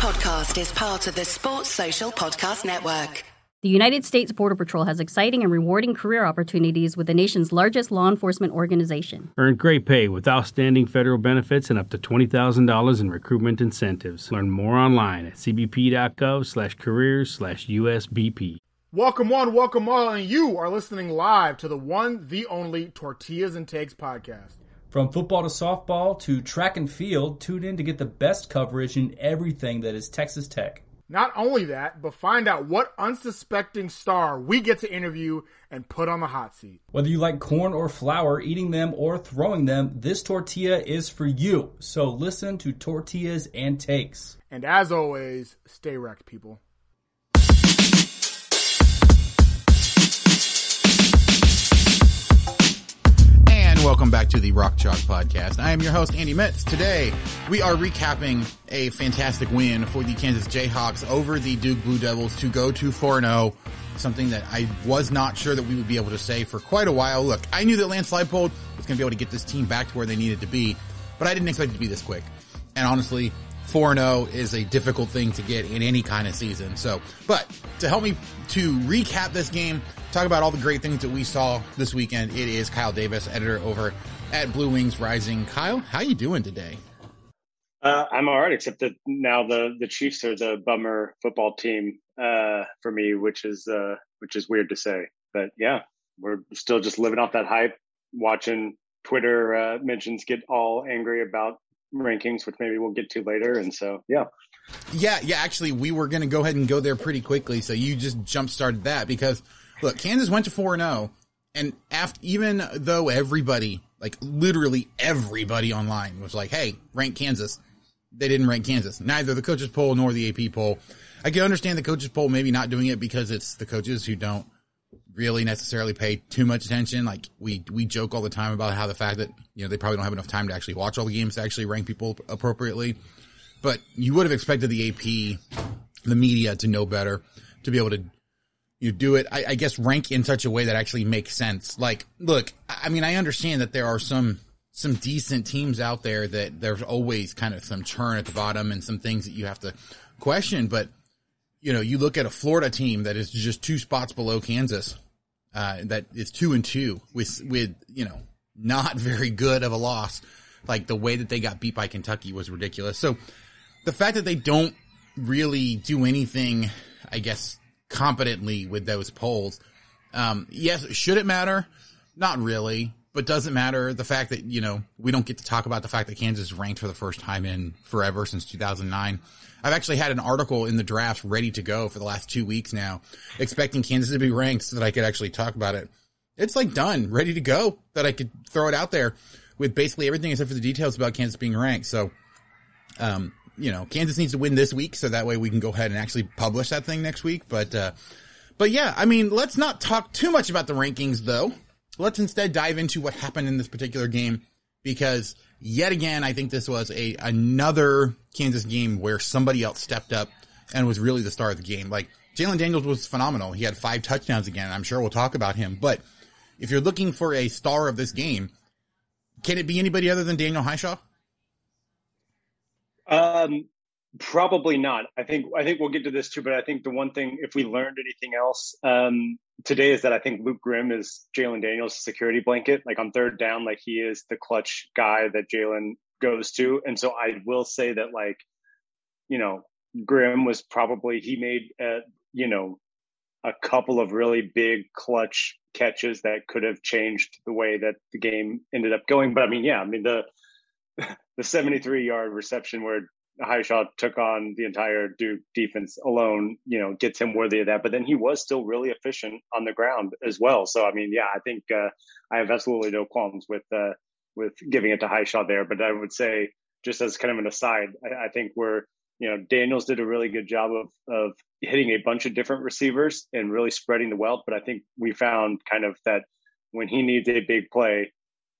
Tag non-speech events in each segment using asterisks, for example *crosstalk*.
podcast is part of the Sports Social Podcast Network. The United States Border Patrol has exciting and rewarding career opportunities with the nation's largest law enforcement organization. Earn great pay with outstanding federal benefits and up to $20,000 in recruitment incentives. Learn more online at cbp.gov slash careers slash USBP. Welcome one, welcome all, and you are listening live to the one, the only Tortillas and Takes podcast. From football to softball to track and field, tune in to get the best coverage in everything that is Texas Tech. Not only that, but find out what unsuspecting star we get to interview and put on the hot seat. Whether you like corn or flour, eating them or throwing them, this tortilla is for you. So listen to Tortillas and Takes. And as always, stay wrecked, people. And welcome back to the Rock Chalk Podcast. I am your host, Andy Mitts. Today, we are recapping a fantastic win for the Kansas Jayhawks over the Duke Blue Devils to go to 4-0. Something that I was not sure that we would be able to say for quite a while. Look, I knew that Lance Leipold was going to be able to get this team back to where they needed to be, but I didn't expect it to be this quick. And honestly, 4-0 is a difficult thing to get in any kind of season. So, but to help me to recap this game, talk about all the great things that we saw this weekend, it is Kyle Davis, editor over at Blue Wings Rising. Kyle, how you doing today? Uh, I'm all right, except that now the the Chiefs are the bummer football team uh, for me, which is uh, which is weird to say, but yeah, we're still just living off that hype, watching Twitter uh, mentions get all angry about rankings, which maybe we'll get to later, and so yeah. Yeah, yeah, actually, we were going to go ahead and go there pretty quickly, so you just jump started that because look, Kansas went to 4 0, and oh, after, even though everybody, like literally everybody online was like, hey, rank Kansas, they didn't rank Kansas. Neither the coaches poll nor the AP poll. I can understand the coaches poll maybe not doing it because it's the coaches who don't really necessarily pay too much attention. Like we, we joke all the time about how the fact that, you know, they probably don't have enough time to actually watch all the games to actually rank people appropriately. But you would have expected the AP, the media to know better, to be able to you do it, I, I, guess, rank in such a way that actually makes sense. Like, look, I mean, I understand that there are some, some decent teams out there that there's always kind of some churn at the bottom and some things that you have to question. But, you know, you look at a Florida team that is just two spots below Kansas, uh, that is two and two with, with, you know, not very good of a loss. Like the way that they got beat by Kentucky was ridiculous. So the fact that they don't really do anything, I guess, competently with those polls. Um, yes, should it matter? Not really, but does it matter the fact that, you know, we don't get to talk about the fact that Kansas ranked for the first time in forever since 2009. I've actually had an article in the draft ready to go for the last two weeks now, expecting Kansas to be ranked so that I could actually talk about it. It's like done, ready to go, that I could throw it out there with basically everything except for the details about Kansas being ranked. So, um, you know, Kansas needs to win this week so that way we can go ahead and actually publish that thing next week. But, uh, but yeah, I mean, let's not talk too much about the rankings though. Let's instead dive into what happened in this particular game because yet again, I think this was a, another Kansas game where somebody else stepped up and was really the star of the game. Like Jalon Daniels was phenomenal. He had five touchdowns again. I'm sure we'll talk about him, but if you're looking for a star of this game, can it be anybody other than Daniel Hishaw? Um, probably not. I think I think we'll get to this too. But I think the one thing, if we learned anything else um, today, is that I think Luke Grimm is Jalon Daniels' security blanket. Like on third down, like he is the clutch guy that Jalon goes to. And so I will say that, like, you know, Grimm was probably he made, uh, you know, a couple of really big clutch catches that could have changed the way that the game ended up going. But I mean, yeah, I mean the *laughs* the 73 yard reception where Hishaw took on the entire Duke defense alone, you know, gets him worthy of that. But then he was still really efficient on the ground as well. So I mean, yeah, I think uh, I have absolutely no qualms with uh, with giving it to Hishaw there. But I would say, just as kind of an aside, I, I think we're you know Daniels did a really good job of of hitting a bunch of different receivers and really spreading the wealth. But I think we found kind of that when he needs a big play,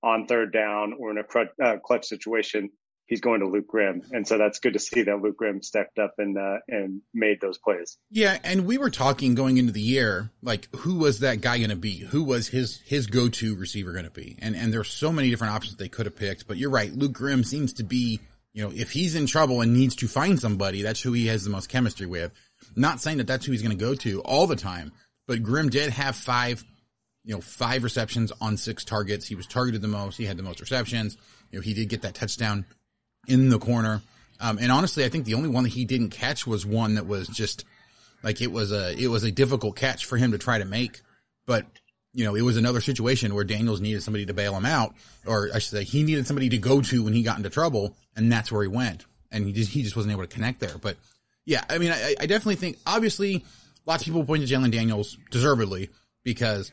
on third down or in a clutch, uh, clutch situation, he's going to Luke Grimm, and so that's good to see that Luke Grimm stepped up and uh, and made those plays. Yeah, and we were talking going into the year, like who was that guy going to be? Who was his his go to receiver going to be? And and there's so many different options they could have picked, but you're right, Luke Grimm seems to be you know, if he's in trouble and needs to find somebody, that's who he has the most chemistry with. Not saying that that's who he's going to go to all the time, but Grimm did have five, you know, five receptions on six targets. He was targeted the most. He had the most receptions. You know, he did get that touchdown in the corner. Um, and honestly, I think the only one that he didn't catch was one that was just like it was a it was a difficult catch for him to try to make. But you know, it was another situation where Daniels needed somebody to bail him out, or I should say, he needed somebody to go to when he got into trouble, and that's where he went, and he just he just wasn't able to connect there. But yeah, I mean, I, I definitely think obviously lots of people point to Jalon Daniels deservedly because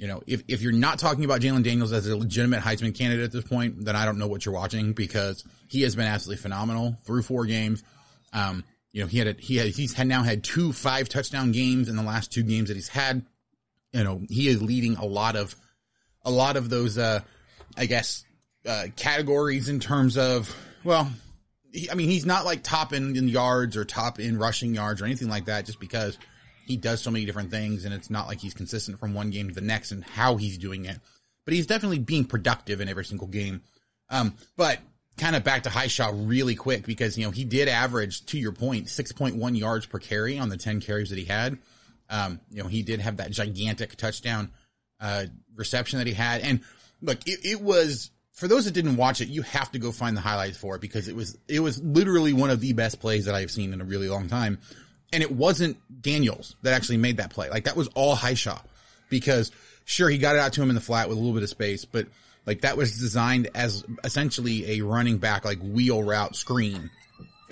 you know, if, if you're not talking about Jalon Daniels as a legitimate Heisman candidate at this point, then I don't know what you're watching because he has been absolutely phenomenal through four games. Um, you know, he had a, he had, he's had now had two five touchdown games in the last two games that he's had. You know, he is leading a lot of, a lot of those, uh, I guess, uh, categories in terms of, well, he, I mean, he's not like top in, in yards or top in rushing yards or anything like that just because he does so many different things and it's not like he's consistent from one game to the next and how he's doing it. But he's definitely being productive in every single game. Um, but kind of back to Hishaw really quick because, you know, he did average, to your point, 6.1 yards per carry on the 10 carries that he had. Um, you know, he did have that gigantic touchdown, uh, reception that he had. And look, it, it was, for those that didn't watch it, you have to go find the highlights for it because it was, it was literally one of the best plays that I've seen in a really long time and it wasn't Daniels that actually made that play. Like that was all Hishaw because sure he got it out to him in the flat with a little bit of space, but like that was designed as essentially a running back like wheel route screen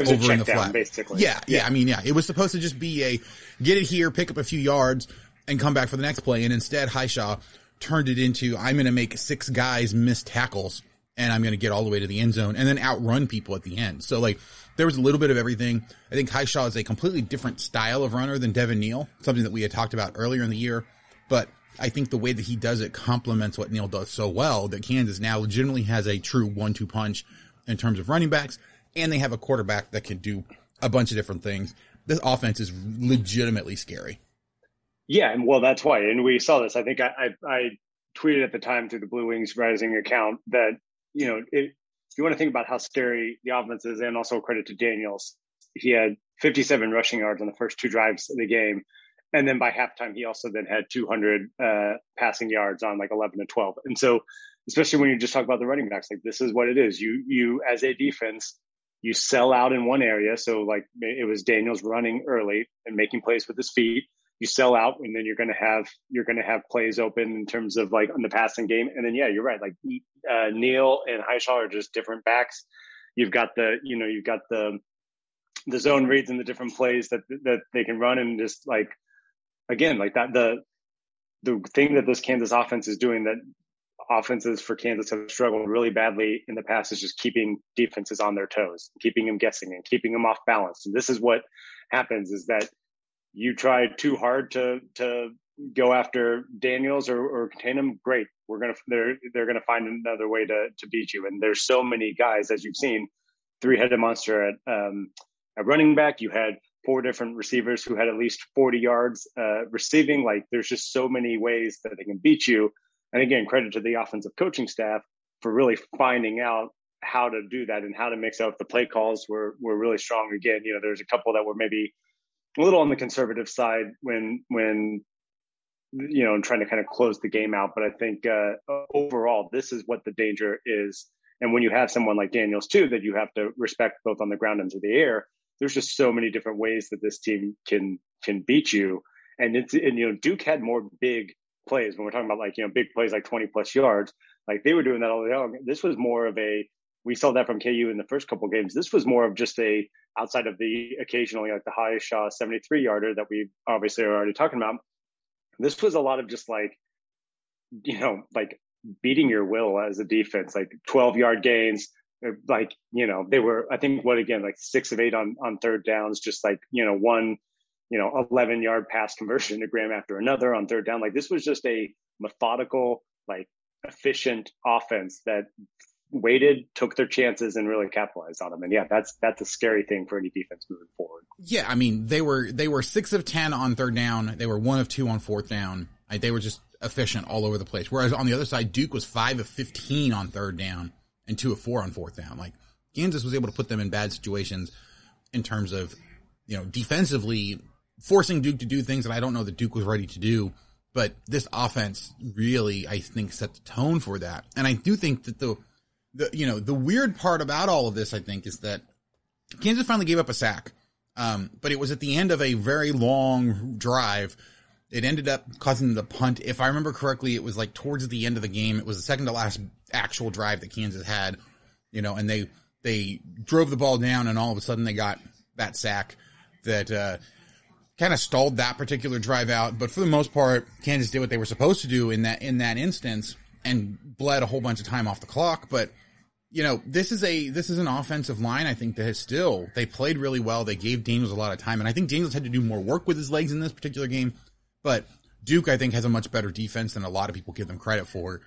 over in the down, flat. Basically, yeah, yeah, yeah. I mean, yeah, it was supposed to just be a get it here, pick up a few yards, and come back for the next play. And instead, Hishaw turned it into I'm going to make six guys miss tackles and I'm going to get all the way to the end zone and then outrun people at the end. So like there was a little bit of everything. I think Hishaw is a completely different style of runner than Devin Neal, something that we had talked about earlier in the year. But I think the way that he does it complements what Neal does so well that Kansas now legitimately has a true one-two punch in terms of running backs, and they have a quarterback that can do a bunch of different things. This offense is legitimately scary. Yeah, and well, that's why, and we saw this. I think I, I, I tweeted at the time through the Blue Wings Rising account that you know it, you want to think about how scary the offense is, and also credit to Daniels. He had 57 rushing yards on the first two drives of the game. And then by halftime, he also then had 200 uh, passing yards on like 11 and 12. And so, especially when you just talk about the running backs, like this is what it is. You, you as a defense, you sell out in one area. So like it was Daniels running early and making plays with his feet you sell out and then you're going to have you're going to have plays open in terms of like on the passing game and then yeah you're right like uh, Neal and Hishaw are just different backs you've got the you know you've got the the zone reads and the different plays that that they can run and just like again like that the the thing that this Kansas offense is doing that offenses for Kansas have struggled really badly in the past is just keeping defenses on their toes, keeping them guessing and keeping them off balance. And this is what happens is that you try too hard to to go after Daniels or, or contain him, great. We're gonna they're they're gonna find another way to to beat you. And there's so many guys as you've seen, three headed monster at um, at running back. You had four different receivers who had at least 40 yards uh, receiving. Like there's just so many ways that they can beat you. And again, credit to the offensive coaching staff for really finding out how to do that and how to mix up the play calls were were really strong. Again, you know, there's a couple that were maybe a little on the conservative side when when you know trying to kind of close the game out. But I think uh, overall, this is what the danger is. And when you have someone like Daniels too, that you have to respect both on the ground and to the air. There's just so many different ways that this team can can beat you. And it's and you know Duke had more big plays when we're talking about like you know big plays like 20 plus yards. Like they were doing that all the time. This was more of a we saw that from KU in the first couple games. This was more of just a outside of the occasionally like the Hishaw 73 yarder that we obviously are already talking about. This was a lot of just like, you know, like beating your will as a defense, like 12 yard gains. Like, you know, they were, I think what again, like six of eight on, on third downs, just like, you know, one, you know, 11 yard pass conversion *laughs* to Grimm after another on third down. Like this was just a methodical, like efficient offense that waited, took their chances, and really capitalized on them. And yeah, that's that's a scary thing for any defense moving forward. Yeah, I mean they were they were six of ten on third down. They were one of two on fourth down. They were just efficient all over the place. Whereas on the other side, Duke was five of fifteen on third down and two of four on fourth down. Like Kansas was able to put them in bad situations in terms of, you know, defensively forcing Duke to do things that I don't know that Duke was ready to do. But this offense really, I think, set the tone for that. And I do think that the, the, you know, the weird part about all of this, I think, is that Kansas finally gave up a sack. Um, but it was at the end of a very long drive. It ended up causing the punt. If I remember correctly, it was like towards the end of the game. It was the second to last actual drive that Kansas had, you know, and they, they drove the ball down and all of a sudden they got that sack that, uh, kind of stalled that particular drive out. But for the most part, Kansas did what they were supposed to do in that, in that instance and bled a whole bunch of time off the clock. But, you know, this is a, this is an offensive line. I think that has still, they played really well. They gave Daniels a lot of time. And I think Daniels had to do more work with his legs in this particular game. But Duke, I think, has a much better defense than a lot of people give them credit for.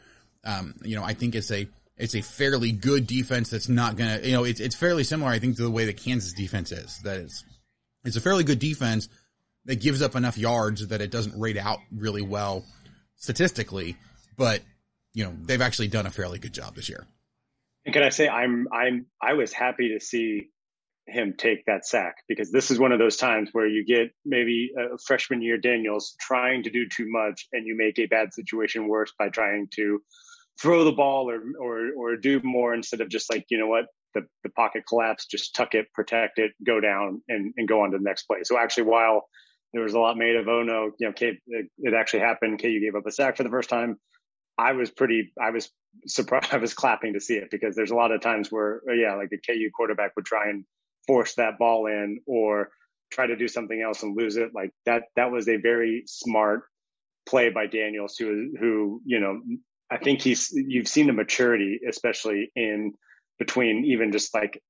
Um, you know, I think it's a, it's a fairly good defense that's not gonna, you know, it's, it's fairly similar, I think, to the way that Kansas defense is. That it's, it's a fairly good defense that gives up enough yards that it doesn't rate out really well statistically, but you know, they've actually done a fairly good job this year. And can I say I'm I'm I was happy to see him take that sack because this is one of those times where you get maybe a freshman year Daniels trying to do too much and you make a bad situation worse by trying to throw the ball or or or do more instead of just like you know what the, the pocket collapse just tuck it protect it go down and, and go on to the next play. So actually while there was a lot made of oh no you know K, it, it actually happened KU gave up a sack for the first time I was pretty, I was surprised, *laughs* I was clapping to see it because there's a lot of times where, yeah, like the KU quarterback would try and force that ball in or try to do something else and lose it. Like that, that was a very smart play by Daniels who, who, you know, I think he's, you've seen the maturity, especially in between even just like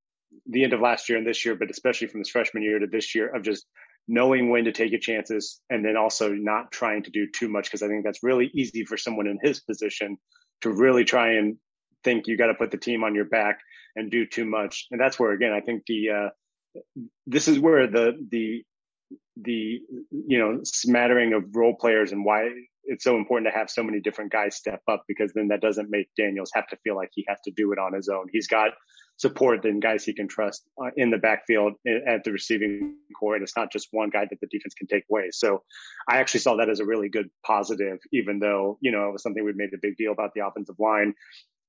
the end of last year and this year, but especially from his freshman year to this year of just knowing when to take your chances and then also not trying to do too much because I think that's really easy for someone in his position to really try and think you got to put the team on your back and do too much. And that's where again I think the uh, this is where the the the you know smattering of role players and why it's so important to have so many different guys step up because then that doesn't make Daniels have to feel like he has to do it on his own. He's got support and guys he can trust uh, in the backfield at the receiving core. And it's not just one guy that the defense can take away. So I actually saw that as a really good positive, even though, you know, it was something we made a big deal about the offensive line.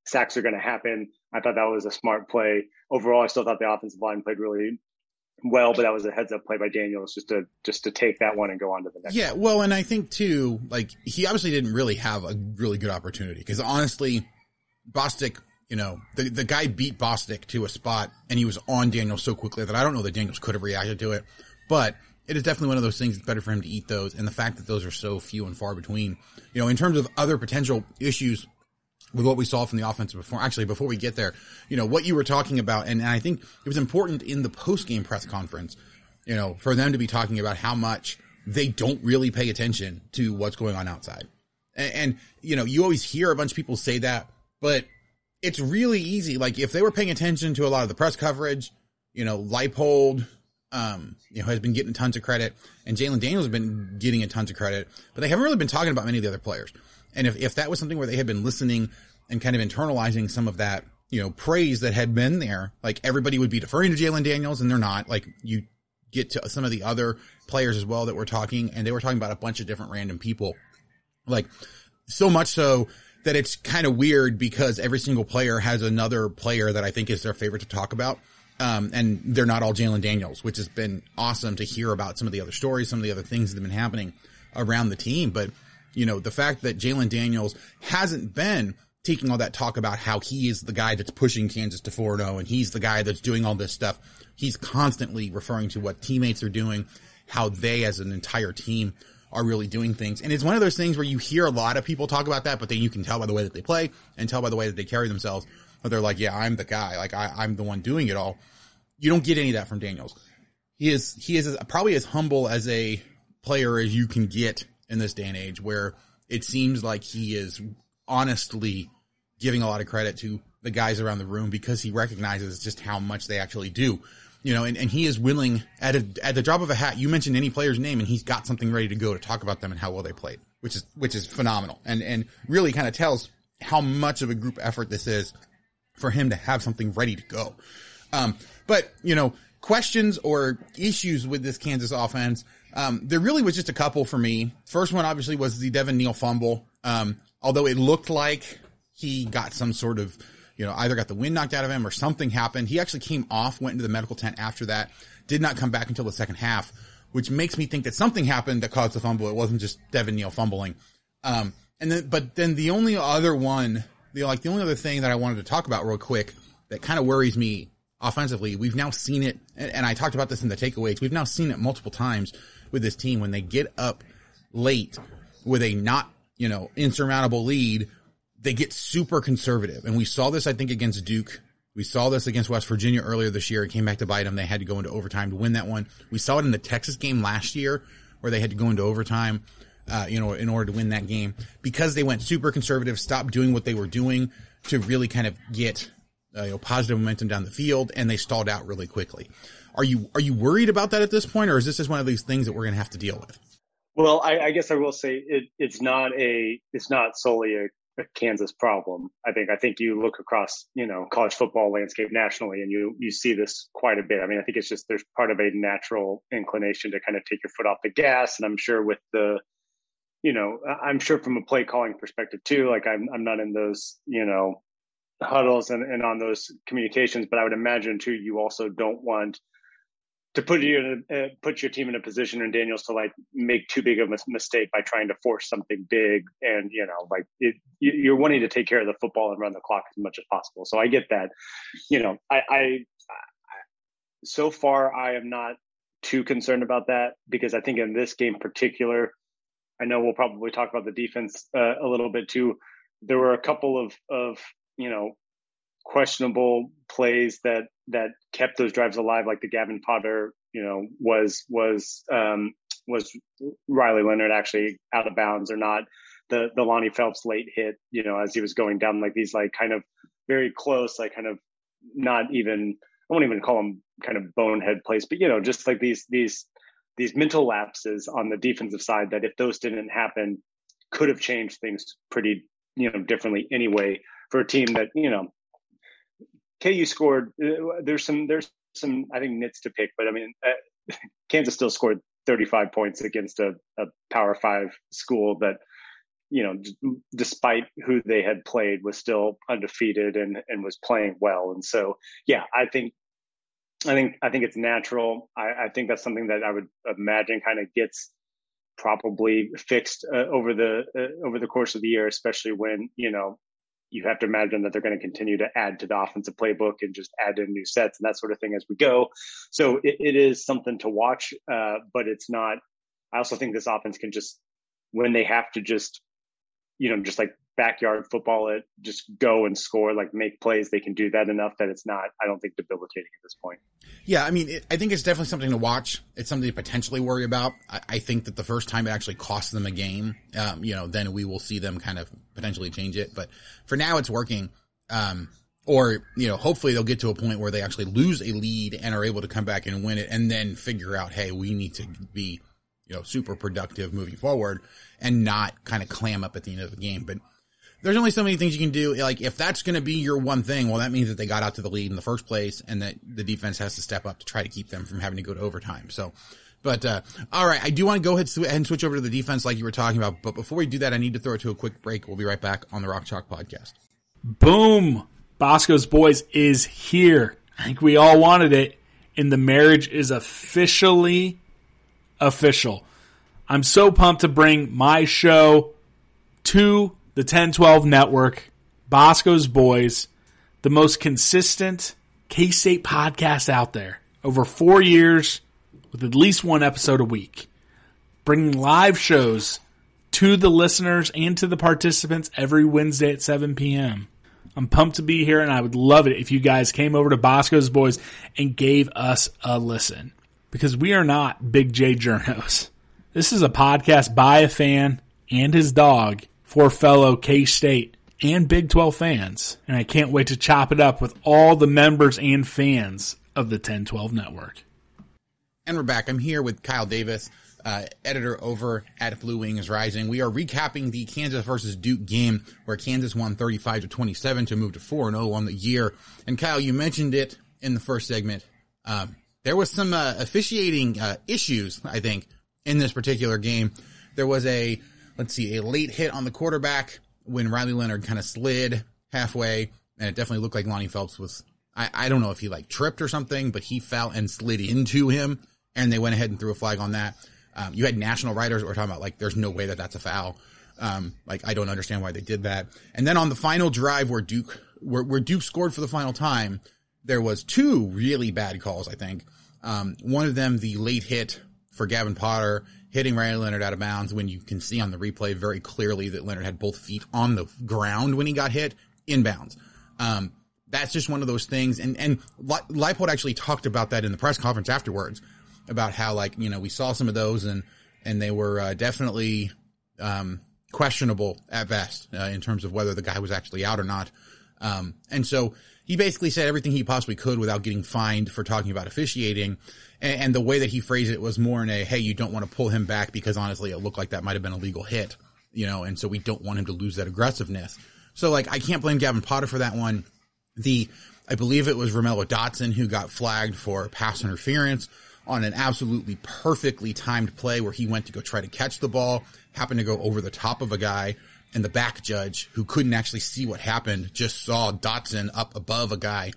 Sacks are going to happen. I thought that was a smart play. Overall, I still thought the offensive line played really well, but that was a heads up play by Daniels just to just to take that one and go on to the next. Yeah, well, and I think too, like he obviously didn't really have a really good opportunity because honestly, Bostick, you know, the the guy beat Bostick to a spot and he was on Daniels so quickly that I don't know that Daniels could have reacted to it, but it is definitely one of those things. It's better for him to eat those, and the fact that those are so few and far between, you know, in terms of other potential issues with what we saw from the offense before. Actually, before we get there, you know, what you were talking about, and, and I think it was important in the post game press conference, you know, for them to be talking about how much they don't really pay attention to what's going on outside. And, and, you know, you always hear a bunch of people say that, but it's really easy. Like if they were paying attention to a lot of the press coverage, you know, Leipold, um, you know, has been getting tons of credit and Jalon Daniels has been getting a tons of credit, but they haven't really been talking about many of the other players. And if, if that was something where they had been listening and kind of internalizing some of that, you know, praise that had been there, like everybody would be deferring to Jalon Daniels and they're not. Like you get to some of the other players as well that were talking and they were talking about a bunch of different random people. Like so much so that it's kind of weird because every single player has another player that I think is their favorite to talk about. Um, and they're not all Jalon Daniels, which has been awesome to hear about some of the other stories, some of the other things that have been happening around the team. But you know, the fact that Jalon Daniels hasn't been taking all that talk about how he is the guy that's pushing Kansas to 4-0 and he's the guy that's doing all this stuff. He's constantly referring to what teammates are doing, how they as an entire team are really doing things. And it's one of those things where you hear a lot of people talk about that, but then you can tell by the way that they play and tell by the way that they carry themselves that they're like, yeah, I'm the guy. Like I, I'm the one doing it all. You don't get any of that from Daniels. He is, he is probably as humble as a player as you can get in this day and age where it seems like he is honestly giving a lot of credit to the guys around the room because he recognizes just how much they actually do. You know, and, and he is willing at a, at the drop of a hat. You mention any player's name and he's got something ready to go to talk about them and how well they played, which is, which is phenomenal and, and really kind of tells how much of a group effort this is for him to have something ready to go. Um, but you know, questions or issues with this Kansas offense. Um, there really was just a couple for me. First one obviously was the Devin Neal fumble. Um, although it looked like he got some sort of, you know, either got the wind knocked out of him or something happened. He actually came off, went into the medical tent after that, did not come back until the second half, which makes me think that something happened that caused the fumble. It wasn't just Devin Neal fumbling. Um, and then, but then the only other one, the like the only other thing that I wanted to talk about real quick that kind of worries me offensively, we've now seen it, and, and I talked about this in the takeaways. We've now seen it multiple times with this team when they get up late with a not, you know, insurmountable lead, they get super conservative. And we saw this, I think, against Duke. We saw this against West Virginia earlier this year. It came back to bite them. They had to go into overtime to win that one. We saw it in the Texas game last year where they had to go into overtime, uh, you know, in order to win that game because they went super conservative, stopped doing what they were doing to really kind of get uh, you know, positive momentum down the field, and they stalled out really quickly. Are you are you worried about that at this point, or is this just one of these things that we're going to have to deal with? Well, I, I guess I will say it, it's not a it's not solely a, a, Kansas problem. I think I think you look across you know college football landscape nationally, and you you see this quite a bit. I mean, I think it's just there's part of a natural inclination to kind of take your foot off the gas, and I'm sure with the you know I'm sure from a play calling perspective too. Like I'm I'm not in those you know huddles and, and on those communications, but I would imagine too you also don't want to put you in a, uh, put your team in a position and Daniels to like make too big of a mistake by trying to force something big and you know like it, you're wanting to take care of the football and run the clock as much as possible. So I get that. You know, I, I, I so far I am not too concerned about that because I think in this game particular, I know we'll probably talk about the defense uh, a little bit too. There were a couple of of you know questionable plays that that kept those drives alive, like the Gavin Potter, you know, was was um, was Riley Leonard actually out of bounds or not? The the Lonnie Phelps late hit, you know, as he was going down, like these like kind of very close, like kind of not even I won't even call them kind of bonehead plays, but you know, just like these these these mental lapses on the defensive side that if those didn't happen, could have changed things pretty you know differently anyway for a team that you know KU scored. Uh, there's some there's some I think nits to pick, but I mean uh, *laughs* Kansas still scored 35 points against a, a Power Five school that you know d- despite who they had played was still undefeated and and was playing well. And so yeah, I think I think I think it's natural. I, I think that's something that I would imagine kind of gets probably fixed uh, over the uh, over the course of the year, especially when you know you have to imagine that they're going to continue to add to the offensive playbook and just add in new sets and that sort of thing as we go. So it, it is something to watch, uh, but it's not. I also think this offense can just, when they have to just, you know, just like backyard football it, just go and score, like make plays. They can do that enough that it's not, I don't think, debilitating at this point. Yeah, I mean, it, I think it's definitely something to watch. It's something to potentially worry about. I, I think that the first time it actually costs them a game, um, you know, then we will see them kind of potentially change it. But for now, it's working. Um, or, you know, hopefully they'll get to a point where they actually lose a lead and are able to come back and win it and then figure out, hey, we need to be, you know, super productive moving forward and not kind of clam up at the end of the game. But there's only so many things you can do. Like if that's going to be your one thing, well, that means that they got out to the lead in the first place, and that the defense has to step up to try to keep them from having to go to overtime. So, but uh, all right, I do want to go ahead and switch over to the defense, like you were talking about. But before we do that, I need to throw it to a quick break. We'll be right back on the Rock Chalk Podcast. Boom! Bosco's Boys is here. I think we all wanted it, and the marriage is officially official. I'm so pumped to bring my show to the 1012 network, Bosco's Boys, the most consistent K State podcast out there. Over four years with at least one episode a week. Bringing live shows to the listeners and to the participants every Wednesday at 7 p.m. I'm pumped to be here and I would love it if you guys came over to Bosco's Boys and gave us a listen. Because we are not Big J Journos. This is a podcast by a fan and his dog for fellow K State and Big 12 fans. And I can't wait to chop it up with all the members and fans of the 1012 network. And we're back. I'm here with Kyle Davis, uh, editor over at Blue Wings Rising. We are recapping the Kansas versus Duke game where Kansas won 35 to 27 to move to 4 0 on the year. And Kyle, you mentioned it in the first segment. Um, there was some uh, officiating uh, issues, I think, in this particular game. There was a, let's see, a late hit on the quarterback when Riley Leonard kind of slid halfway, and it definitely looked like Lonnie Phelps was. I, I don't know if he like tripped or something, but he fell and slid into him, and they went ahead and threw a flag on that. Um, you had national writers were talking about like, there's no way that that's a foul. Um, like I don't understand why they did that. And then on the final drive where Duke, where, where Duke scored for the final time, there was two really bad calls. I think um, one of them, the late hit for Gavin Potter hitting Riley Leonard out of bounds when you can see on the replay very clearly that Leonard had both feet on the ground when he got hit inbounds. Um, that's just one of those things. And, and Leipold actually talked about that in the press conference afterwards about how like, you know, we saw some of those and, and they were uh, definitely, um, questionable at best uh, in terms of whether the guy was actually out or not. Um, and so he basically said everything he possibly could without getting fined for talking about officiating. And, and, the way that he phrased it was more in a, hey, you don't want to pull him back because honestly, it looked like that might have been a legal hit, you know, and so we don't want him to lose that aggressiveness. So like, I can't blame Gavin Potter for that one. The, I believe it was Romello Dotson who got flagged for pass interference on an absolutely perfectly timed play where he went to go try to catch the ball, happened to go over the top of a guy, and the back judge who couldn't actually see what happened just saw Dotson up above a guy,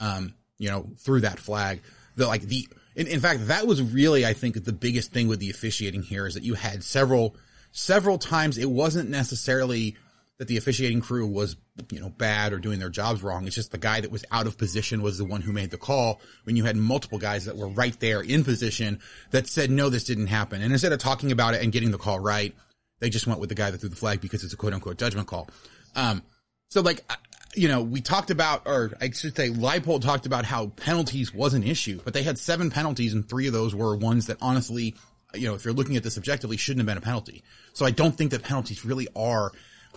um, you know, through that flag. The like the in, in fact that was really I think the biggest thing with the officiating here is that you had several several times it wasn't necessarily that the officiating crew was, you know, bad or doing their jobs wrong. It's just the guy that was out of position was the one who made the call when you had multiple guys that were right there in position that said, no, this didn't happen. And instead of talking about it and getting the call right, they just went with the guy that threw the flag because it's a quote unquote judgment call. Um, so like, you know, we talked about, or I should say, Leipold talked about how penalties was an issue, but they had seven penalties and three of those were ones that honestly, you know, if you're looking at this objectively, shouldn't have been a penalty. So I don't think that penalties really are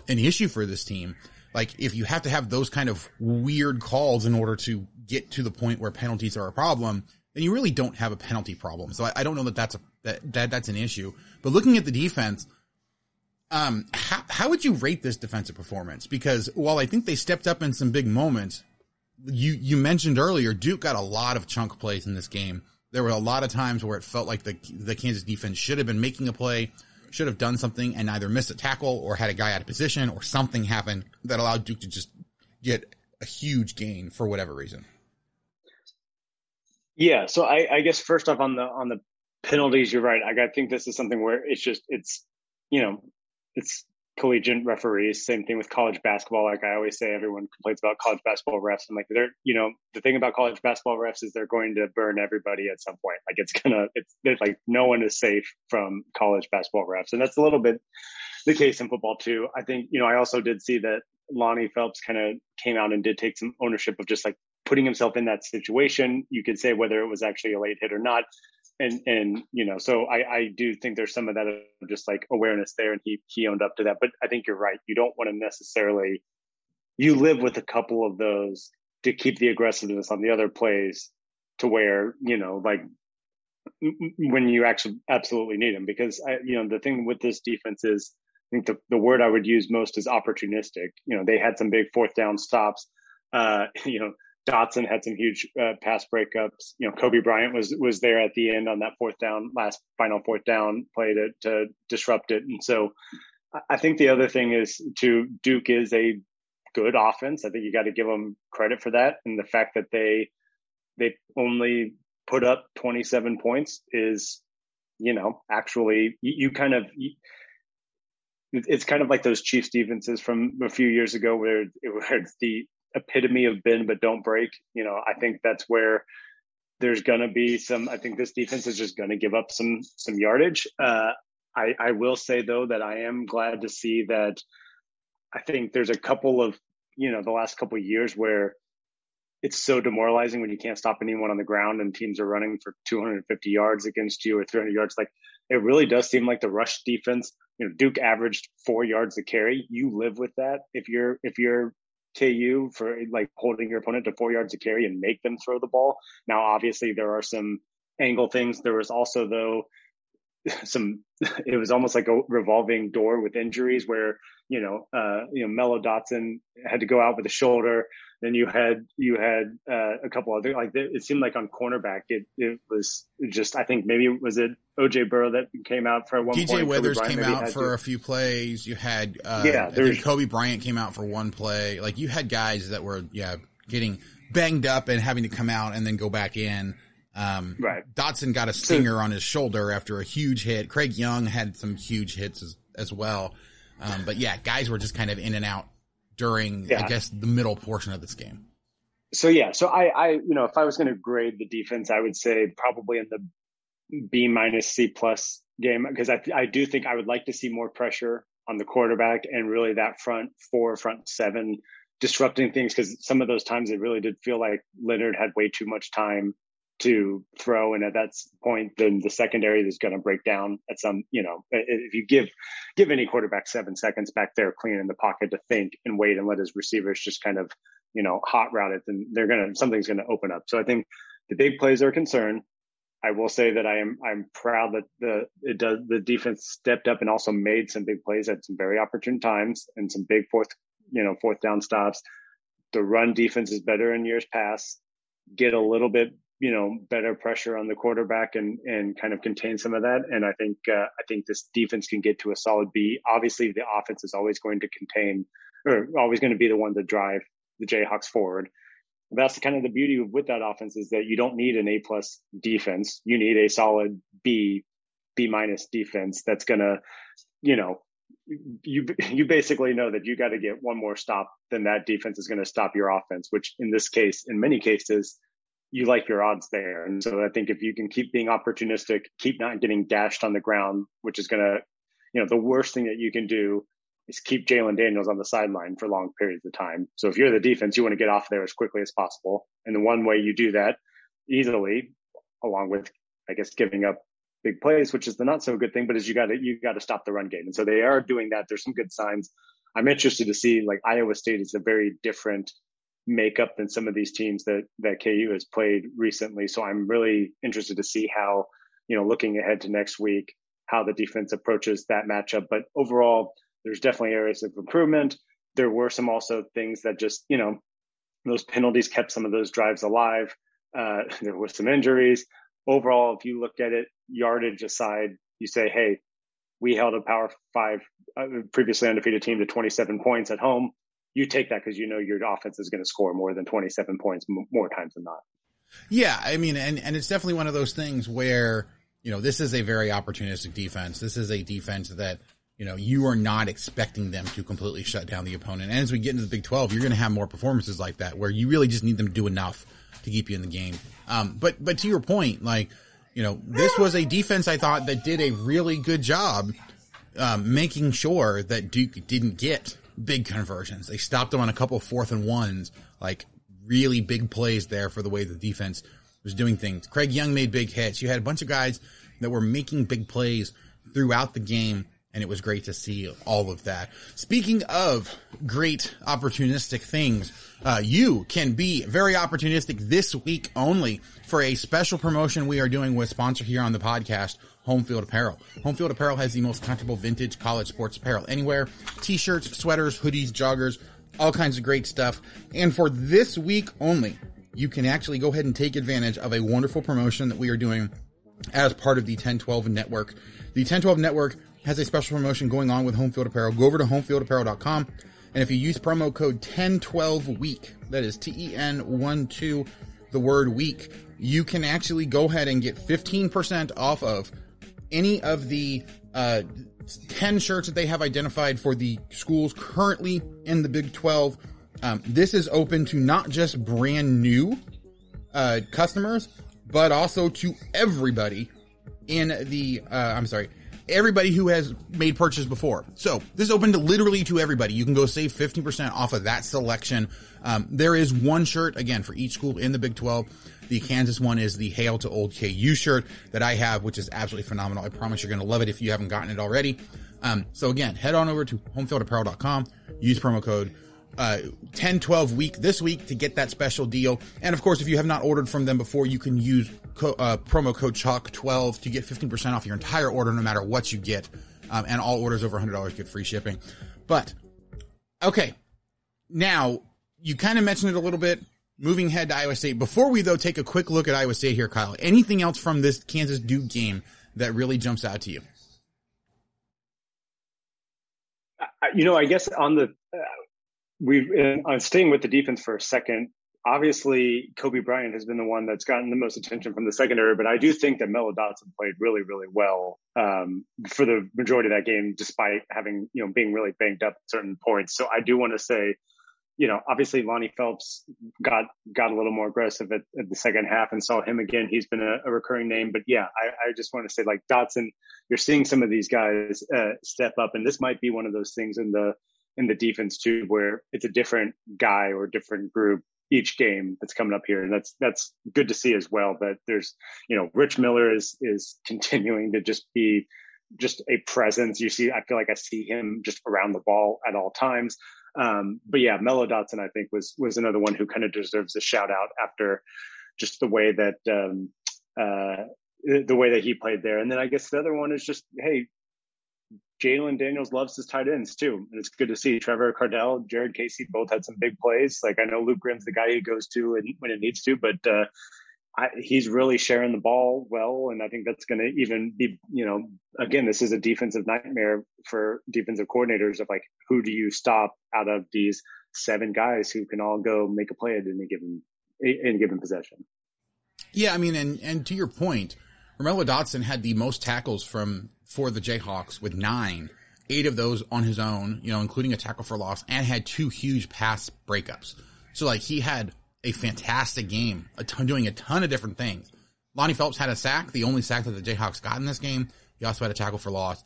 an issue for this team. Like if you have to have those kind of weird calls in order to get to the point where penalties are a problem, then you really don't have a penalty problem. So I, I don't know that that's a, that, that that's an issue. But looking at the defense, um, how, how would you rate this defensive performance? Because while I think they stepped up in some big moments, you, you mentioned earlier, Duke got a lot of chunk plays in this game. There were a lot of times where it felt like the, the Kansas defense should have been making a play should have done something and either missed a tackle or had a guy out of position or something happen that allowed Duke to just get a huge gain for whatever reason. Yeah, so I, I guess first off on the on the penalties, you're right. I, I think this is something where it's just it's you know it's collegiate referees. Same thing with college basketball. Like I always say, everyone complains about college basketball refs. I'm like, they're, you know, the thing about college basketball refs is they're going to burn everybody at some point. Like it's gonna, it's, it's like no one is safe from college basketball refs. And that's a little bit the case in football too. I think, you know, I also did see that Lonnie Phelps kind of came out and did take some ownership of just like putting himself in that situation. You could say whether it was actually a late hit or not and and you know so i i do think there's some of that just like awareness there and he he owned up to that but i think you're right you don't want to necessarily you live with a couple of those to keep the aggressiveness on the other plays to where you know like when you actually absolutely need them because I, you know the thing with this defense is I think the, the word I would use most is opportunistic. You know, they had some big fourth down stops. Uh, *laughs* you know, Dotson had some huge uh, pass breakups. You know, Cobee Bryant was was there at the end on that fourth down, last final fourth down play to to disrupt it. And so, I think the other thing is to Duke is a good offense. I think you got to give them credit for that, and the fact that they they only put up 27 points is, you know, actually you, you kind of. You, it's kind of like those Chiefs defenses from a few years ago, where, where the epitome of bend but don't break. You know, I think that's where there's going to be some. I think this defense is just going to give up some some yardage. Uh, I, I will say though that I am glad to see that. I think there's a couple of you know the last couple of years where it's so demoralizing when you can't stop anyone on the ground and teams are running for 250 yards against you or 300 yards. Like it really does seem like the rush defense. You know, Duke averaged four yards a carry. You live with that if you're if you're KU for like holding your opponent to four yards of carry and make them throw the ball. Now, obviously, there are some angle things. There was also though *laughs* some *laughs* it was almost like a revolving door with injuries where you know uh you know Mello Dotson had to go out with a shoulder Then you had you had uh, a couple other like it seemed like on cornerback it it was just I think maybe was it OJ Burroughs that came out for one DJ. Weathers came out for to. a few plays. You had uh, yeah, there's Cobee Bryant came out for one play. Like you had guys that were yeah getting banged up and having to come out and then go back in. Um, right. Dotson got a stinger so, on his shoulder after a huge hit. Craig Young had some huge hits as, as well. Um, but yeah, guys were just kind of in and out during, yeah. I guess, the middle portion of this game. So yeah, so I, I, you know, if I was going to grade the defense, I would say probably in the B minus C plus game because I, I do think I would like to see more pressure on the quarterback and really that front four, front seven disrupting things because some of those times it really did feel like Leonard had way too much time to throw. And at that point, then the secondary is going to break down at some, you know, if you give, give any quarterback seven seconds back there clean in the pocket to think and wait and let his receivers just kind of, you know, hot route it, then they're going to, something's going to open up. So I think the big plays are a concern. I will say that I am, I'm proud that the, it does, the defense stepped up and also made some big plays at some very opportune times and some big fourth, you know, fourth down stops. The run defense is better in years past. Get a little bit you know better pressure on the quarterback and and kind of contain some of that. And i think uh, i think this defense can get to a solid b. Obviously the offense is always going to contain or always going to be the one to drive the jayhawks forward. That's kind of the beauty with that offense is that you don't need an a plus defense. You need a solid b b minus defense that's going to you know you you basically know that you got to get one more stop than that defense is going to stop your offense which in this case in many cases you like your odds there. And so I think if you can keep being opportunistic, keep not getting dashed on the ground, which is going to, you know, the worst thing that you can do is keep Jalon Daniels on the sideline for long periods of time. So if you're the defense, you want to get off there as quickly as possible. And the one way you do that easily, along with, I guess, giving up big plays, which is the not so good thing, but is you got to, you got to stop the run game. And so they are doing that. There's some good signs. I'm interested to see like Iowa State is a very different makeup than some of these teams that that KU has played recently. So I'm really interested to see how, you know, looking ahead to next week, how the defense approaches that matchup. But overall, there's definitely areas of improvement. There were some also things that just, you know, those penalties kept some of those drives alive. Uh, *laughs* there were some injuries. Overall, if you look at it, yardage aside, you say, hey, we held a Power Five, uh, previously undefeated team to 27 points at home you take that because you know your offense is going to score more than 27 points m- more times than not. Yeah, I mean, and and it's definitely one of those things where you know this is a very opportunistic defense. This is a defense that you know you are not expecting them to completely shut down the opponent. And as we get into the Big 12, you're going to have more performances like that where you really just need them to do enough to keep you in the game. Um, but but to your point, like you know, this was a defense I thought that did a really good job um, making sure that Duke didn't get big conversions. They stopped them on a couple fourth and ones, like really big plays there for the way the defense was doing things. Craig Young made big hits. You had a bunch of guys that were making big plays throughout the game, and it was great to see all of that. Speaking of great opportunistic things, uh, you can be very opportunistic this week only for a special promotion we are doing with sponsor here on the podcast, Homefield Apparel. Homefield Apparel has the most comfortable vintage college sports apparel anywhere. T-shirts, sweaters, hoodies, joggers, all kinds of great stuff. And for this week only, you can actually go ahead and take advantage of a wonderful promotion that we are doing as part of the 1012 network. The 1012 network has a special promotion going on with Homefield Apparel. Go over to homefieldapparel.com and if you use promo code 1012week, that is T E N 1 2 the word week, you can actually go ahead and get 15% off of any of the uh, 10 shirts that they have identified for the schools currently in the Big 12. Um, this is open to not just brand new uh, customers, but also to everybody in the, uh, I'm sorry, everybody who has made purchase before. So this is open to literally to everybody. You can go save 15% off of that selection. Um, there is one shirt again for each school in the Big 12. The Kansas one is the Hail to Old KU shirt that I have, which is absolutely phenomenal. I promise you're going to love it if you haven't gotten it already. Um, so again, head on over to homefieldapparel.com, use promo code uh, 10 12 week this week to get that special deal. And of course, if you have not ordered from them before, you can use co- uh, promo code CHALK12 to get 15% off your entire order, no matter what you get. Um, and all orders over $100 get free shipping. But, okay. Now, you kind of mentioned it a little bit. Moving ahead to Iowa State. Before we though take a quick look at Iowa State here, Kyle. Anything else from this Kansas Duke game that really jumps out to you? You know, I guess on the uh, we've on staying with the defense for a second. Obviously, Cobee Bryant has been the one that's gotten the most attention from the secondary, but I do think that Melo Dotson played really, really well um, for the majority of that game, despite having you know being really banged up at certain points. So I do want to say, you know, obviously Lonnie Phelps got got a little more aggressive at, at the second half and saw him again. He's been a, a recurring name, but yeah, I, I, just want to say like Dotson, you're seeing some of these guys uh, step up, and this might be one of those things in the in the defense too, where it's a different guy or different group each game that's coming up here, and that's that's good to see as well. But there's, you know, Rich Miller is is continuing to just be just a presence. You see, I feel like I see him just around the ball at all times. Um, but yeah, Melo Dotson, I think was was another one who kind of deserves a shout out after just the way that um, uh, the way that he played there. And then I guess the other one is just hey, Jalon Daniels loves his tight ends too, and it's good to see. Trevor Kardell, Jared Casey both had some big plays. Like I know Luke Grimm's the guy he goes to when it needs to, but uh, I, he's really sharing the ball well, and I think that's going to even be, you know, again, this is a defensive nightmare for defensive coordinators of like, who do you stop out of these seven guys who can all go make a play at any given any given possession? Yeah, I mean, and and to your point, Romello Dotson had the most tackles from for the Jayhawks with nine, eight of those on his own, you know, including a tackle for loss, and had two huge pass breakups. So like he had a fantastic game, a ton, doing a ton of different things. Lonnie Phelps had a sack, the only sack that the Jayhawks got in this game. He also had a tackle for loss.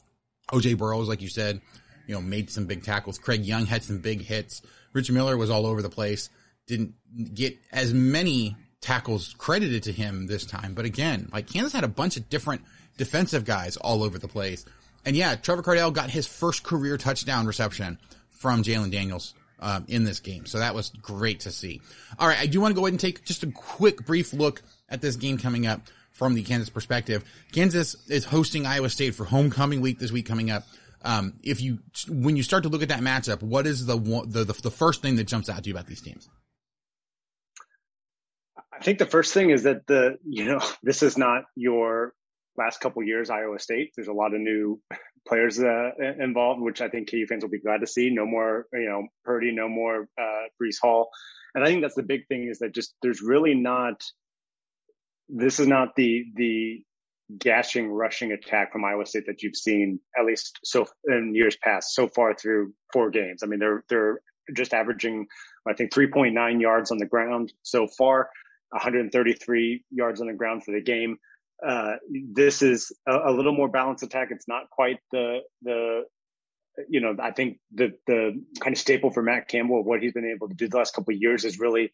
OJ Burroughs, like you said, you know, made some big tackles. Craig Young had some big hits. Rich Miller was all over the place. Didn't get as many tackles credited to him this time. But again, like Kansas had a bunch of different defensive guys all over the place. And yeah, Trevor Kardell got his first career touchdown reception from Jalon Daniels um, in this game. So that was great to see. All right, I do want to go ahead and take just a quick, brief look at this game coming up from the Kansas perspective. Kansas is hosting Iowa State for homecoming week this week coming up. Um, if you when you start to look at that matchup, what is the the the, the first thing that jumps out to you about these teams? I think the first thing is that the you know *laughs* this is not your last couple years Iowa State. There's a lot of new players uh, involved, which I think KU fans will be glad to see. No more, you know, Purdy, no more uh, Breece Hall, and I think that's the big thing is that just there's really not. This is not the the gashing rushing attack from Iowa State that you've seen at least so in years past so far through four games. I mean, they're they're just averaging I think 3.9 yards on the ground so far, 133 yards on the ground for the game uh, this is a, a, little more balanced attack. It's not quite the the you know I think the the kind of staple for Matt Campbell what he's been able to do the last couple of years is really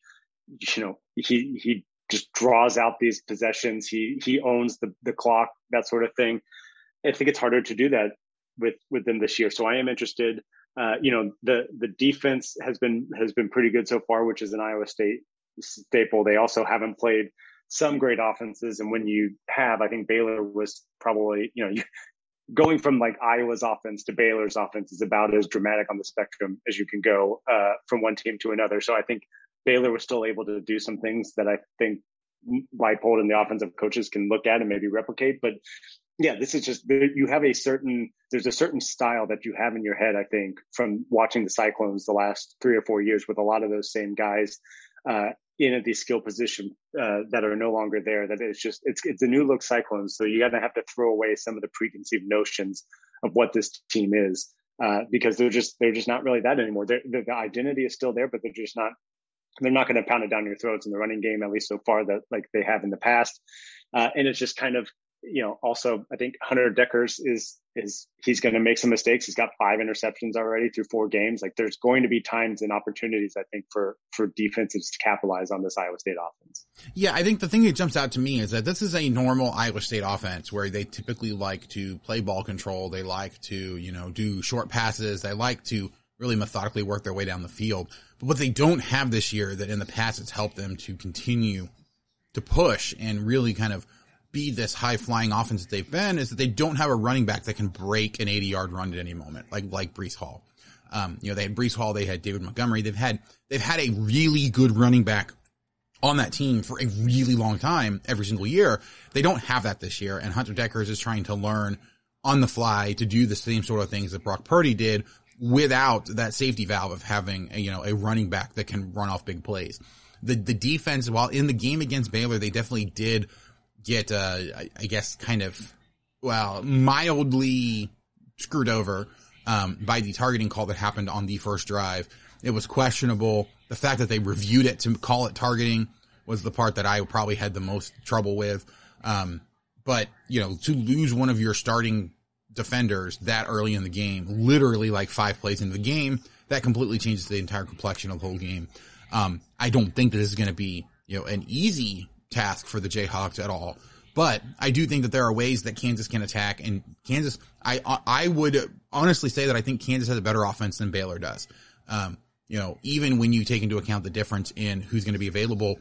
you know he he just draws out these possessions. He he owns the the clock that sort of thing. I think it's harder to do that with with them this year. So I am interested. Uh, you know the the defense has been has been pretty good so far, which is an Iowa State staple. They also haven't played some great offenses. And when you have, I think Baylor was probably, you know, *laughs* going from like Iowa's offense to Baylor's offense is about as dramatic on the spectrum as you can go uh, from one team to another. So I think Baylor was still able to do some things that I think Leipold and the offensive coaches can look at and maybe replicate. But yeah, this is just you have a certain there's a certain style that you have in your head. I think from watching the Cyclones the last three or four years with a lot of those same guys. Uh, in at these skill position uh, that are no longer there. That it's just it's it's a new look Cyclones. So you got to have to throw away some of the preconceived notions of what this team is uh, because they're just they're just not really that anymore. They're, the identity is still there, but they're just not. They're not going to pound it down your throats in the running game, at least so far that like they have in the past. Uh, and it's just kind of you know, also I think Hunter Dekkers is is he's going to make some mistakes. He's got five interceptions already through four games. Like there's going to be times and opportunities I think for for defenses to capitalize on this Iowa State offense. Yeah, I think the thing that jumps out to me is that this is a normal Iowa State offense where they typically like to play ball control. They like to you know do short passes. They like to really methodically work their way down the field. But what they don't have this year that in the past it's helped them to continue to push and really kind of be this high flying offense that they've been is that they don't have a running back that can break an 80 yard run at any moment, like, like Breece Hall. Um, you know, they had Breece Hall, they had David Montgomery. They've had, they've had a really good running back on that team for a really long time every single year. They don't have that this year. And Hunter Dekkers is trying to learn on the fly to do the same sort of things that Brock Purdy did without that safety valve of having a, you know, a running back that can run off big plays. The, the defense, while in the game against Baylor, they definitely did get, uh, I, I guess kind of, well, mildly screwed over, um, by the targeting call that happened on the first drive. It was questionable. The fact that they reviewed it to call it targeting was the part that I probably had the most trouble with. Um, but you know, to lose one of your starting defenders that early in the game, literally like five plays into the game, that completely changes the entire complexion of the whole game. Um, I don't think that this is going to be, you know, an easy task for the Jayhawks at all. But I do think that there are ways that Kansas can attack and Kansas, I, I would honestly say that I think Kansas has a better offense than Baylor does. Um, you know, even when you take into account the difference in who's going to be available,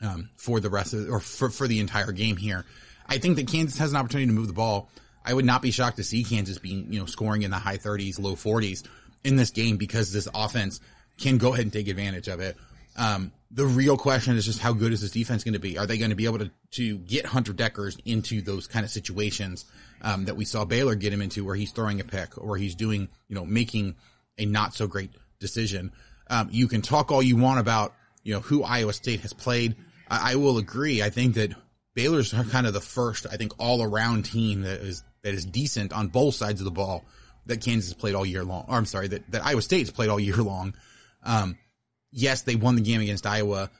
um, for the rest of, or for, for the entire game here, I think that Kansas has an opportunity to move the ball. I would not be shocked to see Kansas being, you know, scoring in the high 30s, low 40s in this game because this offense can go ahead and take advantage of it. Um, the real question is just how good is this defense going to be? Are they going to be able to, to get Hunter Dekkers into those kind of situations, um, that we saw Baylor get him into where he's throwing a pick or he's doing, you know, making a not so great decision. Um, you can talk all you want about, you know, who Iowa State has played. I, I will agree. I think that Baylor's kind of the first, I think, all around team that is, that is decent on both sides of the ball that Kansas played all year long. Or I'm sorry, that, that Iowa State's played all year long. Um, yes, they won the game against Iowa,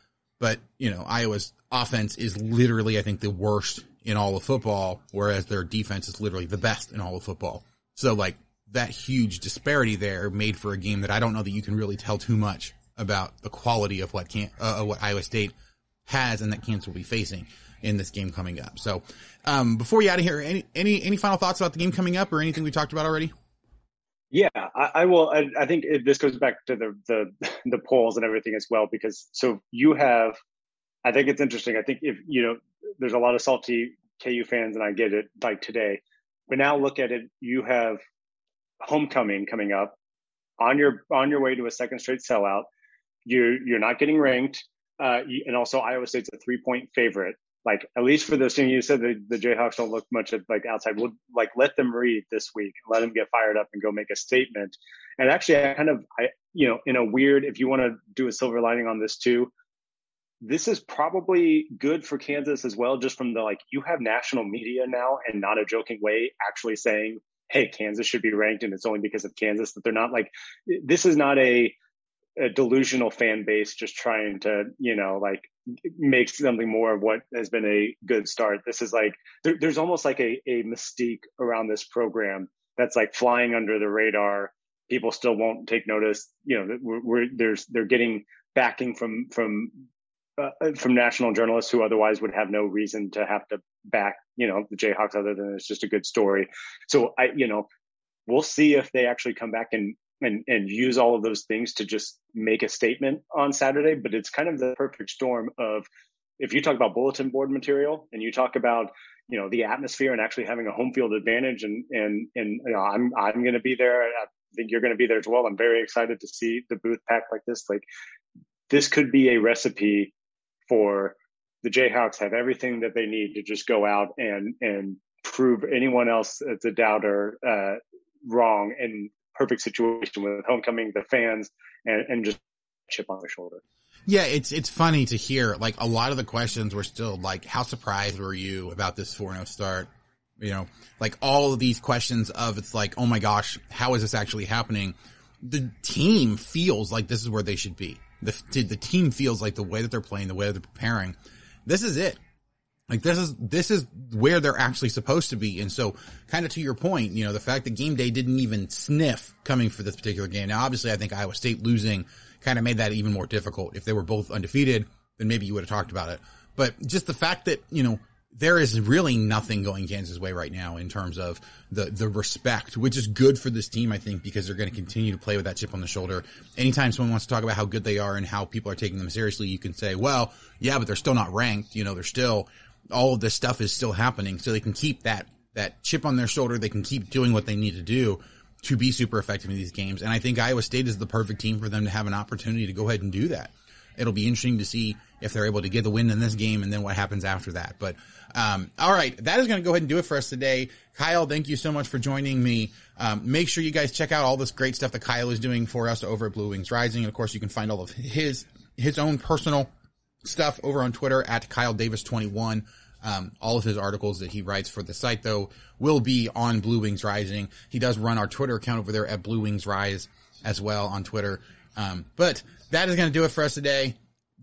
but you know, Iowa's offense is literally, I think, the worst in all of football, whereas their defense is literally the best in all of football. So like that huge disparity there made for a game that I don't know that you can really tell too much about the quality of what can uh, what Iowa State has and that Kansas will be facing in this game coming up. So, um, before you out of here, any any any final thoughts about the game coming up or anything we talked about already? Yeah, I, I will. I, I think it, this goes back to the, the *laughs* the polls and everything as well because so you have. I think it's interesting. I think if you know, there's a lot of salty KU fans, and I get it. Like today, but now look at it. You have homecoming coming up on your on your way to a second straight sellout. You you're not getting ranked, uh, and also Iowa State's a three point favorite. Like at least for this team, you said the, the Jayhawks don't look much at like outside. We'll like let them read this week, let them get fired up and go make a statement. And actually, I kind of I you know in a weird if you want to do a silver lining on this too, this is probably good for Kansas as well, just from the like you have national media now and not a joking way actually saying hey, Kansas should be ranked and it's only because of Kansas that they're not like, this is not a, a delusional fan base just trying to, you know, like make something more of what has been a good start. This is like, there, there's almost like a, a mystique around this program that's like flying under the radar. People still won't take notice. You know, we're, we're there's, they're getting backing from, from uh, from national journalists who otherwise would have no reason to have to back, you know, the Jayhawks other than it's just a good story. So I, you know, we'll see if they actually come back and and and use all of those things to just make a statement on Saturday. But it's kind of the perfect storm of if you talk about bulletin board material and you talk about you know the atmosphere and actually having a home field advantage and and and you know I'm I'm going to be there. I think you're going to be there as well. I'm very excited to see the booth packed like this. Like this could be a recipe for the Jayhawks have everything that they need to just go out and and prove anyone else that's a doubter uh, wrong in perfect situation with homecoming, the fans, and, and just chip on their shoulder. Yeah, it's it's funny to hear. Like a lot of the questions were still like, "How surprised were you about this 4-0 start?" You know, like all of these questions of it's like, "Oh my gosh, how is this actually happening?" The team feels like this is where they should be. The the team feels like the way that they're playing, the way that they're preparing, this is it. Like this is this is where they're actually supposed to be. And so, kind of to your point, you know, the fact that game day didn't even sniff coming for this particular game. Now, obviously, I think Iowa State losing kind of made that even more difficult. If they were both undefeated, then maybe you would have talked about it. But just the fact that you know there is really nothing going Kansas' way right now in terms of the the respect, which is good for this team, I think, because they're going to continue to play with that chip on the shoulder. Anytime someone wants to talk about how good they are and how people are taking them seriously, you can say, "Well, yeah, but they're still not ranked. You know, they're still all of this stuff is still happening, so they can keep that that chip on their shoulder. They can keep doing what they need to do." to be super effective in these games. And I think Iowa State is the perfect team for them to have an opportunity to go ahead and do that. It'll be interesting to see if they're able to get the win in this game and then what happens after that. But, um, all right. That is going to go ahead and do it for us today. Kyle, thank you so much for joining me. Um, make sure you guys check out all this great stuff that Kyle is doing for us over at Blue Wings Rising. And of course, you can find all of his, his own personal stuff over on Twitter at Kyle Davis 21. Um, all of his articles that he writes for the site though will be on Blue Wings Rising. He does run our Twitter account over there at Blue Wings Rise as well on Twitter. Um, but that is going to do it for us today.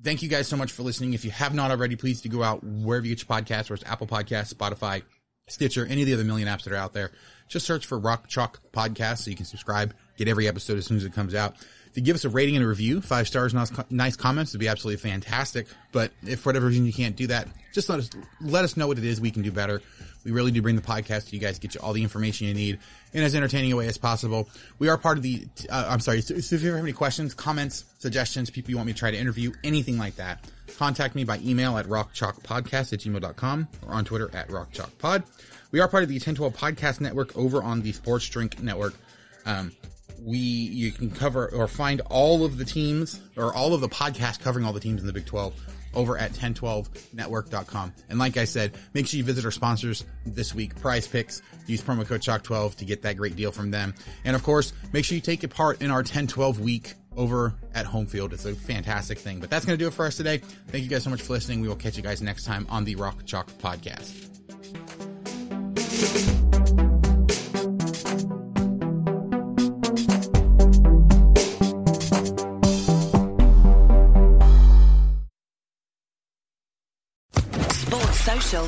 Thank you guys so much for listening. If you have not already, please do go out wherever you get your podcasts, whether it's Apple Podcasts, Spotify, Stitcher, any of the other million apps that are out there. Just search for Rock Chalk Podcast so you can subscribe, get every episode as soon as it comes out. You give us a rating and a review, five stars, nice, nice comments would be absolutely fantastic. But if for whatever reason you can't do that, just let us let us know what it is we can do better. We really do bring the podcast to you guys, get you all the information you need in as entertaining a way as possible. We are part of the. Uh, I'm sorry. So, so if you ever have any questions, comments, suggestions, people you want me to try to interview, anything like that, contact me by email at rockchalkpodcast at gmail.com or on Twitter at rockchalkpod. We are part of the 1012 podcast network over on the Sports Drink Network. Um, we you can cover or find all of the teams or all of the podcasts covering all the teams in the Big 12 over at 1012network.com. And like I said, make sure you visit our sponsors this week, Prize Picks. Use promo code CHALK12 to get that great deal from them. And of course, make sure you take a part in our 1012 week over at home field. It's a fantastic thing. But that's going to do it for us today. Thank you guys so much for listening. We will catch you guys next time on the Rock Chalk Podcast.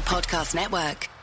Podcast Network.